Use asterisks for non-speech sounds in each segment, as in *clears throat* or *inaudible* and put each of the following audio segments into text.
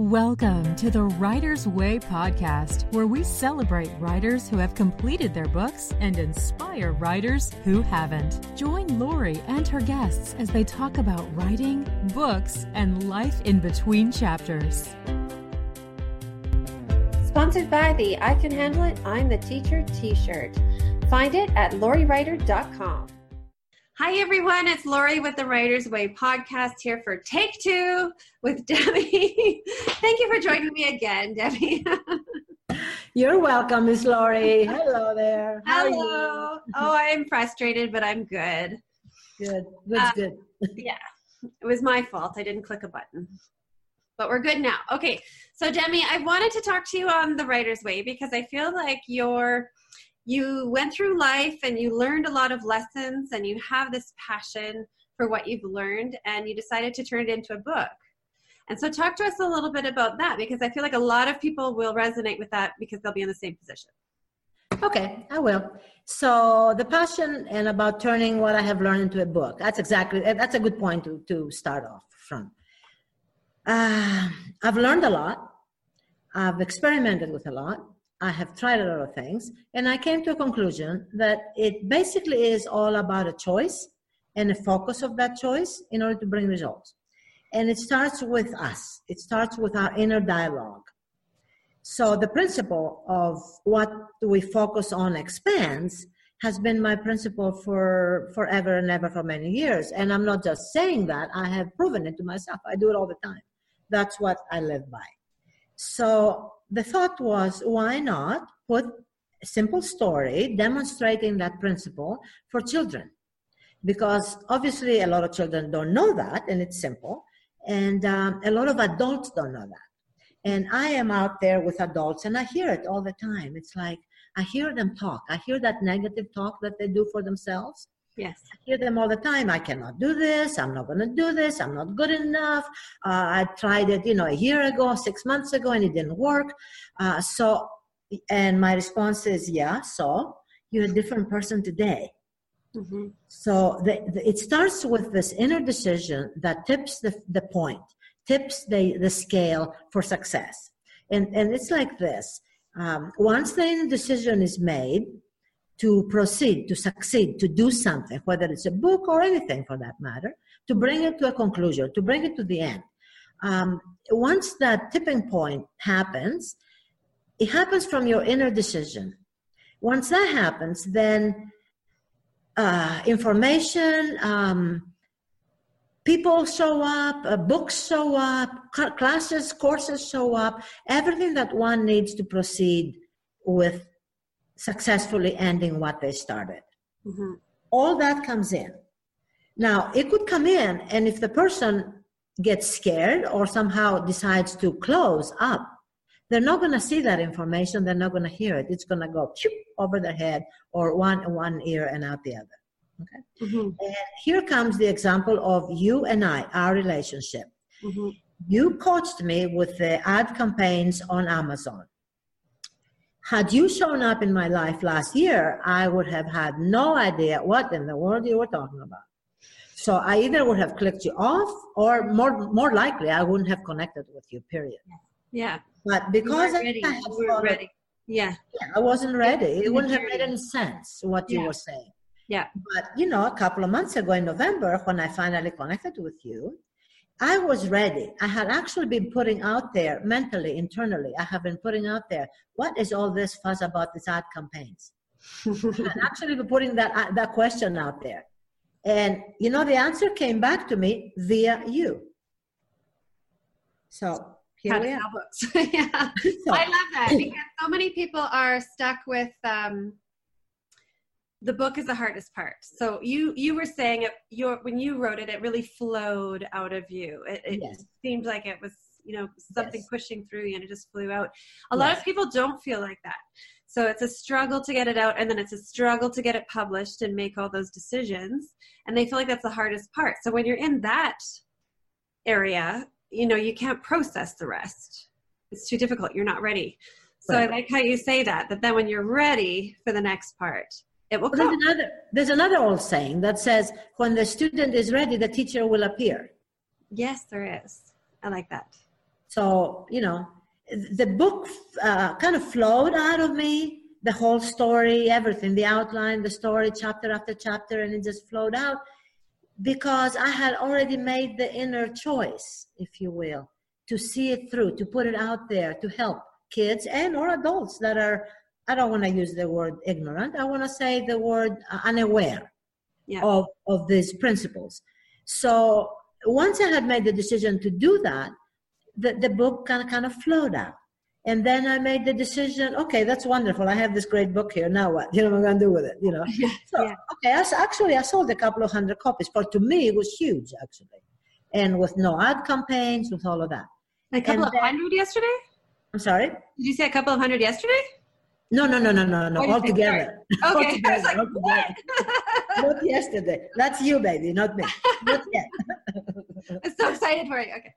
Welcome to the Writer's Way podcast, where we celebrate writers who have completed their books and inspire writers who haven't. Join Laurie and her guests as they talk about writing, books, and life in between chapters. Sponsored by the I Can Handle It, I'm the Teacher t shirt. Find it at lauriewrighter.com. Hi, everyone. It's Laurie with the Writer's Way podcast here for Take Two with *laughs* Demi. Thank you for joining me again, Demi. You're welcome, Miss Laurie. Hello there. How Hello. Oh, I'm frustrated, but I'm good. Good. Good. uh, good. *laughs* yeah, it was my fault. I didn't click a button. But we're good now. Okay, so Demi, I wanted to talk to you on the Writer's Way because I feel like you're you went through life and you learned a lot of lessons and you have this passion for what you've learned and you decided to turn it into a book. And so talk to us a little bit about that because I feel like a lot of people will resonate with that because they'll be in the same position. Okay, I will. So the passion and about turning what I have learned into a book. That's exactly that's a good point to to start off from. Uh, I've learned a lot. I've experimented with a lot. I have tried a lot of things, and I came to a conclusion that it basically is all about a choice and a focus of that choice in order to bring results. And it starts with us, it starts with our inner dialogue. So, the principle of what we focus on expands has been my principle for forever and ever for many years. And I'm not just saying that, I have proven it to myself. I do it all the time. That's what I live by. So, the thought was why not put a simple story demonstrating that principle for children? Because obviously, a lot of children don't know that, and it's simple. And um, a lot of adults don't know that. And I am out there with adults, and I hear it all the time. It's like I hear them talk. I hear that negative talk that they do for themselves. Yes. I hear them all the time. I cannot do this. I'm not going to do this. I'm not good enough. Uh, I tried it, you know, a year ago, six months ago, and it didn't work. Uh, so, and my response is, yeah, so you're a different person today. Mm-hmm. So the, the, it starts with this inner decision that tips the, the point, tips the, the scale for success. And, and it's like this. Um, once the inner decision is made, to proceed, to succeed, to do something, whether it's a book or anything for that matter, to bring it to a conclusion, to bring it to the end. Um, once that tipping point happens, it happens from your inner decision. Once that happens, then uh, information, um, people show up, uh, books show up, classes, courses show up, everything that one needs to proceed with successfully ending what they started. Mm-hmm. All that comes in. Now, it could come in, and if the person gets scared or somehow decides to close up, they're not going to see that information. They're not going to hear it. It's going to go over their head or one one ear and out the other. Okay. Mm-hmm. And here comes the example of you and I, our relationship. Mm-hmm. You coached me with the ad campaigns on Amazon had you shown up in my life last year, I would have had no idea what in the world you were talking about. So I either would have clicked you off, or more more likely, I wouldn't have connected with you. Period. Yeah. But because I, ready. I ready. Yeah. yeah. I wasn't ready. It wouldn't have made any sense what you yeah. were saying. Yeah. But you know, a couple of months ago in November, when I finally connected with you, I was ready. I had actually been putting out there mentally, internally, I have been putting out there, what is all this fuss about these ad campaigns? And actually been putting that, uh, that question out there. And, you know, the answer came back to me via you. So here we are. *laughs* yeah. So. I love that because so many people are stuck with um, the book is the hardest part. So you you were saying it your when you wrote it it really flowed out of you. It, it yes. seemed like it was you know something yes. pushing through you and it just flew out. A yes. lot of people don't feel like that. So it's a struggle to get it out and then it's a struggle to get it published and make all those decisions. And they feel like that's the hardest part. So when you're in that area you know you can't process the rest. It's too difficult. You're not ready. So right. i like how you say that that then when you're ready for the next part it will come. There's another, there's another old saying that says, when the student is ready, the teacher will appear. Yes, there is. I like that. So, you know, the book uh, kind of flowed out of me, the whole story, everything, the outline, the story, chapter after chapter, and it just flowed out because I had already made the inner choice, if you will, to see it through, to put it out there, to help kids and or adults that are I don't want to use the word ignorant. I want to say the word uh, unaware yeah. of, of these principles. So once I had made the decision to do that, the, the book kind of, kind of flowed out. And then I made the decision, okay, that's wonderful. I have this great book here. Now what? *laughs* You know what I'm going to do with it? You know? Yeah, so, yeah. okay, I, actually, I sold a couple of hundred copies, but to me, it was huge, actually. And with no ad campaigns, with all of that. A couple and of then, hundred yesterday? I'm sorry? Did you say a couple of hundred yesterday? No, no, no, no, no, no. All together. Okay. all together, I was like, all not yesterday. That's you, baby, not me. Not yet. *laughs* I'm so excited for you. Okay.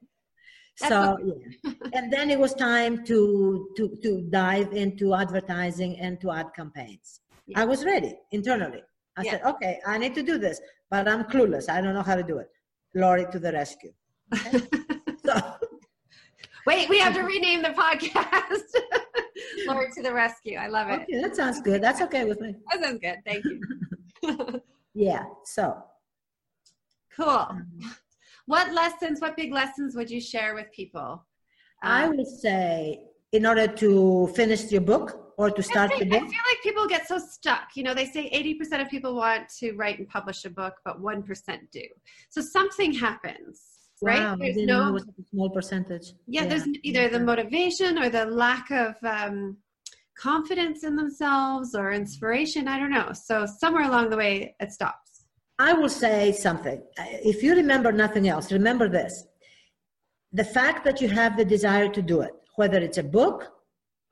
That's so yeah. and then it was time to to to dive into advertising and to ad campaigns. Yeah. I was ready internally. I yeah. said, okay, I need to do this, but I'm clueless. I don't know how to do it. Laurie to the rescue. *laughs* Okay? Wait, we have to rename the podcast. *laughs* Lord to the rescue. I love it. Okay, that sounds good. That's okay with me. That sounds good. Thank you. *laughs* yeah. So cool. Um, what lessons, what big lessons would you share with people? I um, would say in order to finish your book or to start I think, the book? I feel like people get so stuck. You know, they say 80% of people want to write and publish a book, but 1% do. So something happens right? Wow, there's no small percentage. Yeah, yeah, there's either the motivation or the lack of um, confidence in themselves or inspiration. I don't know. So somewhere along the way, it stops. I will say something. If you remember nothing else, remember this: the fact that you have the desire to do it, whether it's a book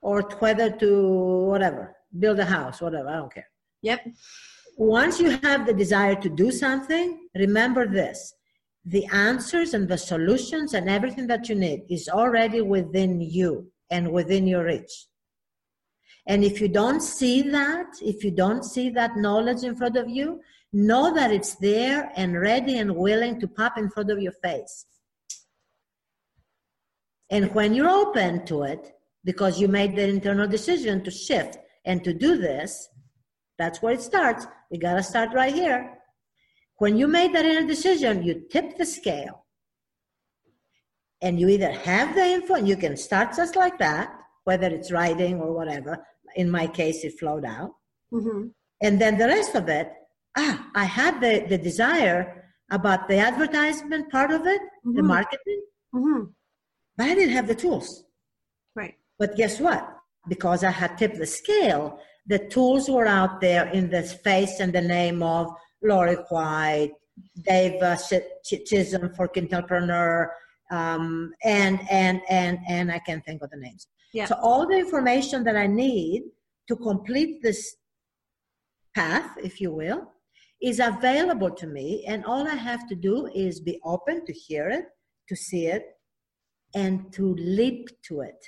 or whether to whatever, build a house, whatever. I don't care. Yep. Once you have the desire to do something, remember this the answers and the solutions and everything that you need is already within you and within your reach. And if you don't see that, if you don't see that knowledge in front of you, know that it's there and ready and willing to pop in front of your face. And when you're open to it, because you made the internal decision to shift and to do this, that's where it starts. You got to start right here. When you made that inner decision, you tip the scale. And you either have the info, and you can start just like that, whether it's writing or whatever. In my case, it flowed out. Mm-hmm. And then the rest of it, ah, I had the, the desire about the advertisement part of it, mm-hmm. the marketing, mm-hmm. but I didn't have the tools. Right. But guess what? Because I had tipped the scale, the tools were out there in the face and the name of Laurie White, Dave uh, Chesson for Kindlepreneur, um, and and and and I can't think of the names. Yeah. So all the information that I need to complete this path, if you will, is available to me, and all I have to do is be open to hear it, to see it, and to leap to it.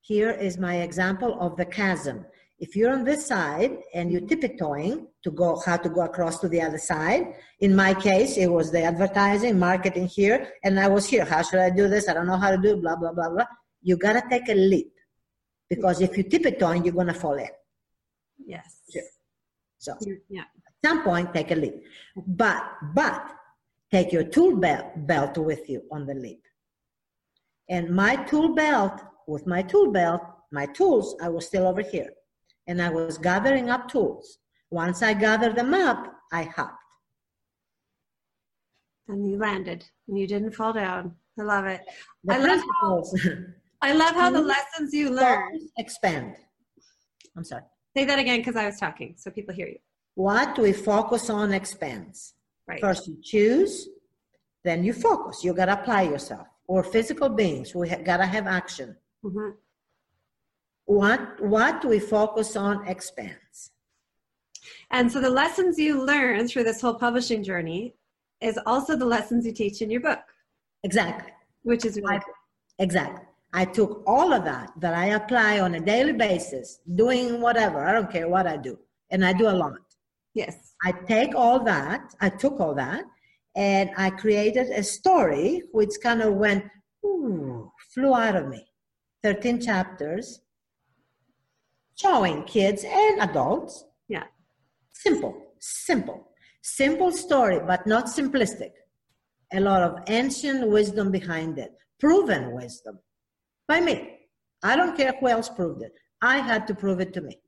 Here is my example of the chasm. If you're on this side and you're tiptoeing to go how to go across to the other side, in my case, it was the advertising, marketing here, and I was here. How should I do this? I don't know how to do it, blah, blah, blah, blah. You gotta take a leap. Because if you tiptoeing, you're gonna fall in. Yes. Sure. So yeah. at some point take a leap. But but take your tool belt, belt with you on the leap. And my tool belt, with my tool belt, my tools, I was still over here and I was gathering up tools. Once I gathered them up, I hopped. And you landed and you didn't fall down. I love it. The I love, how, I love how the lessons you learn expand. I'm sorry. Say that again because I was talking so people hear you. What do we focus on expands. Right. First you choose, then you focus. You got to apply yourself. Or physical beings, we ha- got to have action. Mm-hmm what what we focus on? Expands. And so the lessons you learn through this whole publishing journey is also the lessons you teach in your book. Exactly. Which is really I, exactly. I took all of that that i apply on a daily basis doing whatever i don't care what i do and i do a lot. Yes. I take all that i took all that and i created a story which kind of went ooh flew out of me. 13 chapters showing kids and adults. Yeah. Simple, simple, simple story, but not simplistic. A lot of ancient wisdom behind it, proven wisdom by me. I don't care who else proved it. I had to prove it to me.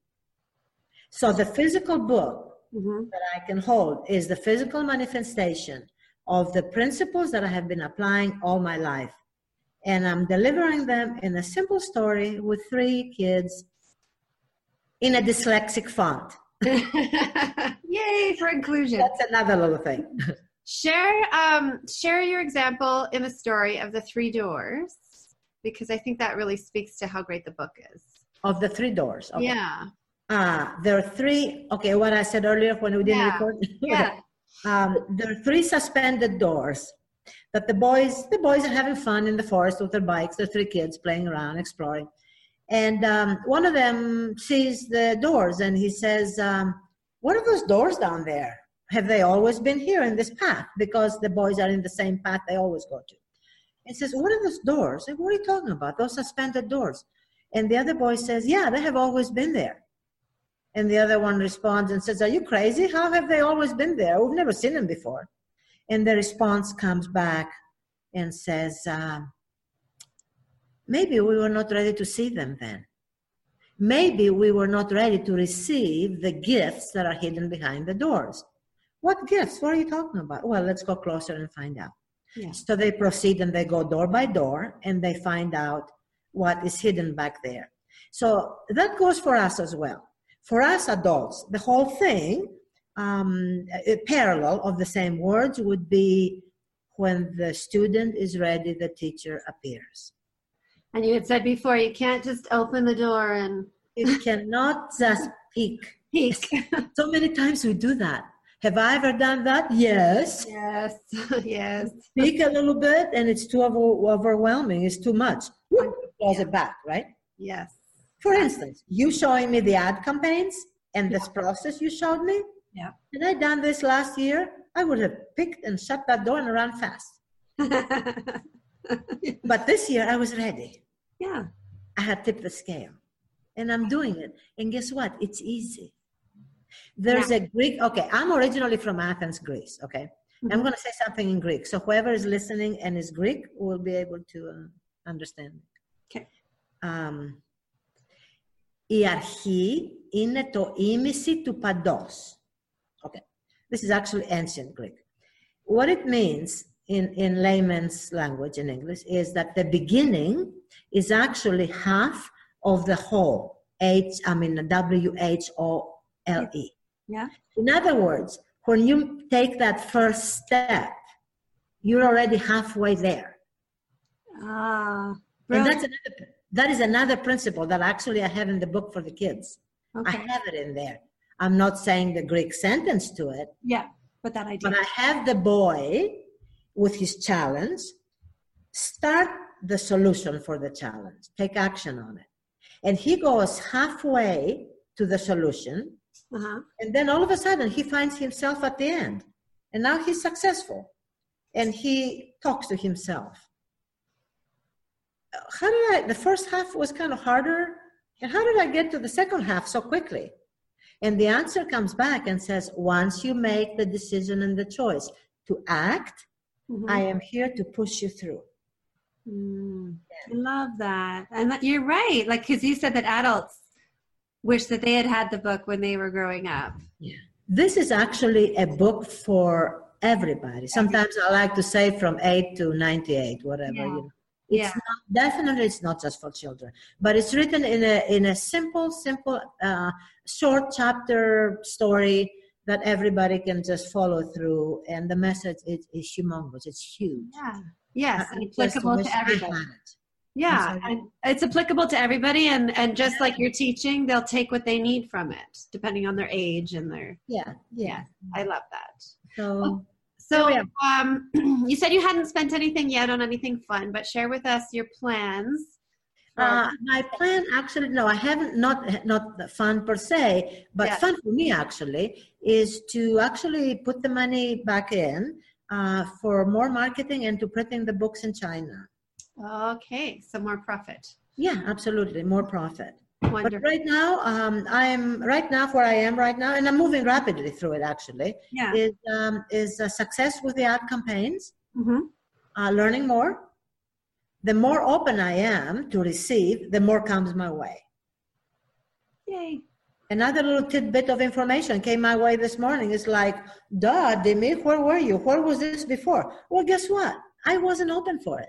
So the physical book mm-hmm. that I can hold is the physical manifestation of the principles that I have been applying all my life. And I'm delivering them in a simple story with three kids in a dyslexic font. *laughs* Yay for inclusion. That's another little thing. share um, share your example in the story of the three doors because I think that really speaks to how great the book is. Of the three doors. Okay. Yeah. Uh, there are three. Okay, what I said earlier when we didn't yeah. record. *laughs* yeah. Um, there are three suspended doors that the boys the boys are having fun in the forest with their bikes. They're three kids playing around, exploring. And um, one of them sees the doors and he says, um, What are those doors down there? Have they always been here in this path? Because the boys are in the same path they always go to. He says, What are those doors? What are you talking about? Those suspended doors. And the other boy says, Yeah, they have always been there. And the other one responds and says, Are you crazy? How have they always been there? We've never seen them before. And the response comes back and says, uh, maybe we were not ready to see them then. Maybe we were not ready to receive the gifts that are hidden behind the doors. What gifts? What are you talking about? Well, let's go closer and find out. Yeah. So they proceed and they go door by door and they find out what is hidden back there. So that goes for us as well. For us adults, the whole thing, um, a parallel of the same words would be when the student is ready, the teacher appears. And you had said before, you can't just open the door and. You cannot just peek. *laughs* Peek. so many times we do that. Have I ever done that? Yes. Yes. *laughs* yes. Peek a little bit, and it's too over- overwhelming. It's too much. Close yeah. it back, right? Yes. For instance, you showing me the ad campaigns and this yeah. process you showed me. Yeah. Had I done this last year, I would have picked and shut that door and run fast. *laughs* but this year I was ready. Yeah. I had tipped the scale and I'm doing it. And guess what? It's easy. There's yeah. a Greek, okay, I'm originally from Athens, Greece, okay? Mm-hmm. I'm going to say something in Greek. So whoever is listening and is Greek will be able to uh, understand. Okay. Um, η αρχή είναι το ίμιση του παντός. Okay. This is actually ancient Greek. What it means in, in layman's language in English is that the beginning is actually half of the whole. H, I mean W H O L E. Yeah. In other words, when you take that first step, you're already halfway there. Ah, and that's another, that is another principle that actually I have in the book for the kids. Okay. I have it in there. I'm not saying the Greek sentence to it. Yeah, but that idea. But I have the boy with his challenge, start the solution for the challenge, take action on it. And he goes halfway to the solution, uh-huh. and then all of a sudden he finds himself at the end. And now he's successful. And he talks to himself. How did I, the first half was kind of harder. And how did I get to the second half so quickly? And the answer comes back and says, once you make the decision and the choice to act, Mm-hmm. I am here to push you through. Mm, I love that. And you're right. Like, because you said that adults wish that they had had the book when they were growing up. Yeah. This is actually a book for everybody. Sometimes I like to say from 8 to 98, whatever. Yeah. You know. It's yeah. not, definitely it's not just for children, but it's written in a in a simple, simple, uh, short chapter story that everybody can just follow through and the message is, is humongous it's huge yeah yes and applicable to everybody yeah and it's applicable to everybody and and just like you're teaching they'll take what they need from it depending on their age and their yeah yeah. I love that. So so yeah. um *clears throat* you said you hadn't spent anything yet on anything fun but share with us your plans uh, my plan actually no i haven't not not fun per se but fun for me actually is to actually put the money back in uh, for more marketing and to printing the books in china Okay, so more profit. Yeah, absolutely, more profit. Wonderful. But right now, um, I'm right now where I am right now, and I'm moving rapidly through it. Actually, yeah. is um, is a success with the ad campaigns, Mm-hmm. uh, learning more. The more open I am to receive, the more comes my way. Yay. Another little tidbit of information came my way this morning. It's like, duh, Demi, where were you? Where was this before? Well, guess what? I wasn't open for it.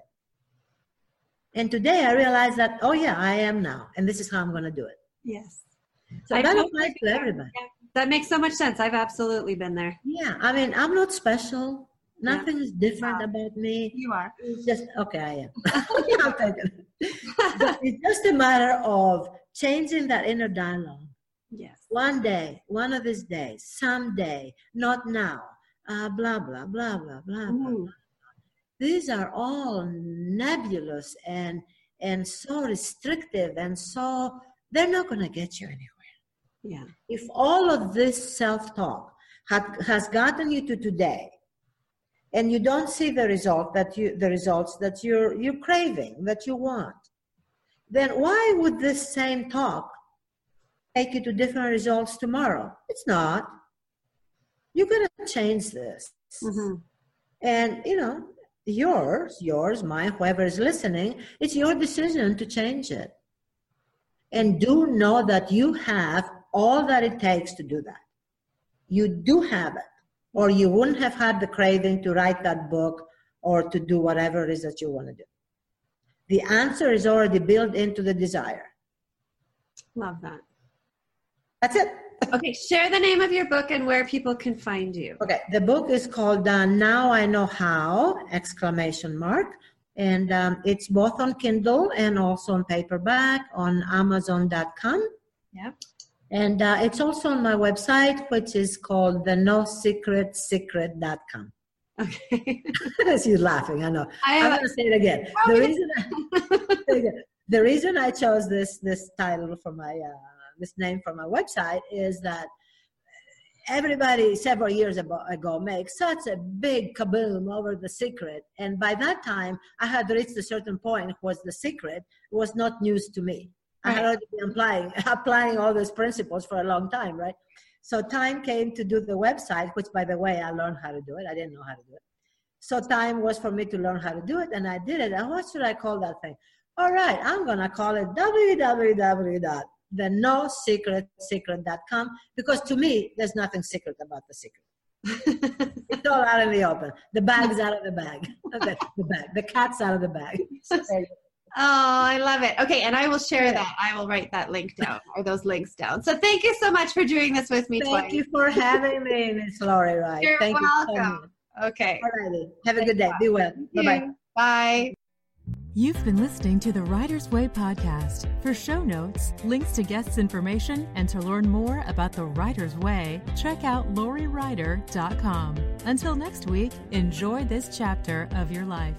And today I realized that, oh yeah, I am now. And this is how I'm going to do it. Yes. So I that applies to everybody. Yeah, That makes so much sense. I've absolutely been there. Yeah. I mean, I'm not special. Yeah. Nothing is different Wow. about me. You are. It's just, okay, I am. *laughs* Take it. It's just a matter of changing that inner dialogue. Yes. one day, one of these days, someday, not now, uh, blah, blah, blah, blah, blah, blah. Mm. These are all nebulous and, and so restrictive and so, they're not going to get you anywhere. Yeah. If all of this self-talk had, has gotten you to today, and you don't see the result that you, the results that you're, you're craving, that you want, then why would this same talk take you to different results tomorrow? It's not. You're going to change this. Mm-hmm. And, you know, yours, yours, mine, whoever is listening, it's your decision to change it. And do know that you have all that it takes to do that. You do have it, or you wouldn't have had the craving to write that book or to do whatever it is that you want to do. The answer is already built into the desire. Love that. That's it. Okay, share the name of your book and where people can find you. Okay, the book is called uh, "Now I Know How!" exclamation mark, and um, it's both on Kindle and also on paperback on Amazon.com, Yeah. and uh, it's also on my website, which is called the No Secret Secret.com. Okay. *laughs* She's laughing. I know. I I'm have going to say it again. The reason, *laughs* say it again. the reason I chose this this title for my uh, this name for my website is that everybody several years ago, makes such a big kaboom over the secret, and by that time I had reached a certain point. Was the secret was not news to me. I had already been applying *laughs* applying all those principles for a long time, right? So time came to do the website, which by the way I learned how to do it. I didn't know how to do it. So time was for me to learn how to do it, and I did it. And what should I call that thing? All right, I'm gonna call it www.thenosecretsecret.com because to me, there's nothing secret about the secret. *laughs* It's all out in the open. The bag's out of the bag. *laughs* the, the bag. The cat's out of the bag. So there you go. Oh, I love it. Okay, and I will share that. I will write that link down or those links down. So thank you so much for doing this with me, Thank Toy. you for having me, Miss Laurie. Right. *laughs* You're Thank you so welcome. much. Okay. Have a good day. Be well. Bye bye. You've been listening to the Writer's Way podcast. For show notes, links to guests' information, and to learn more about the Writer's Way, check out lauriewrighter.com. Until next week, enjoy this chapter of your life.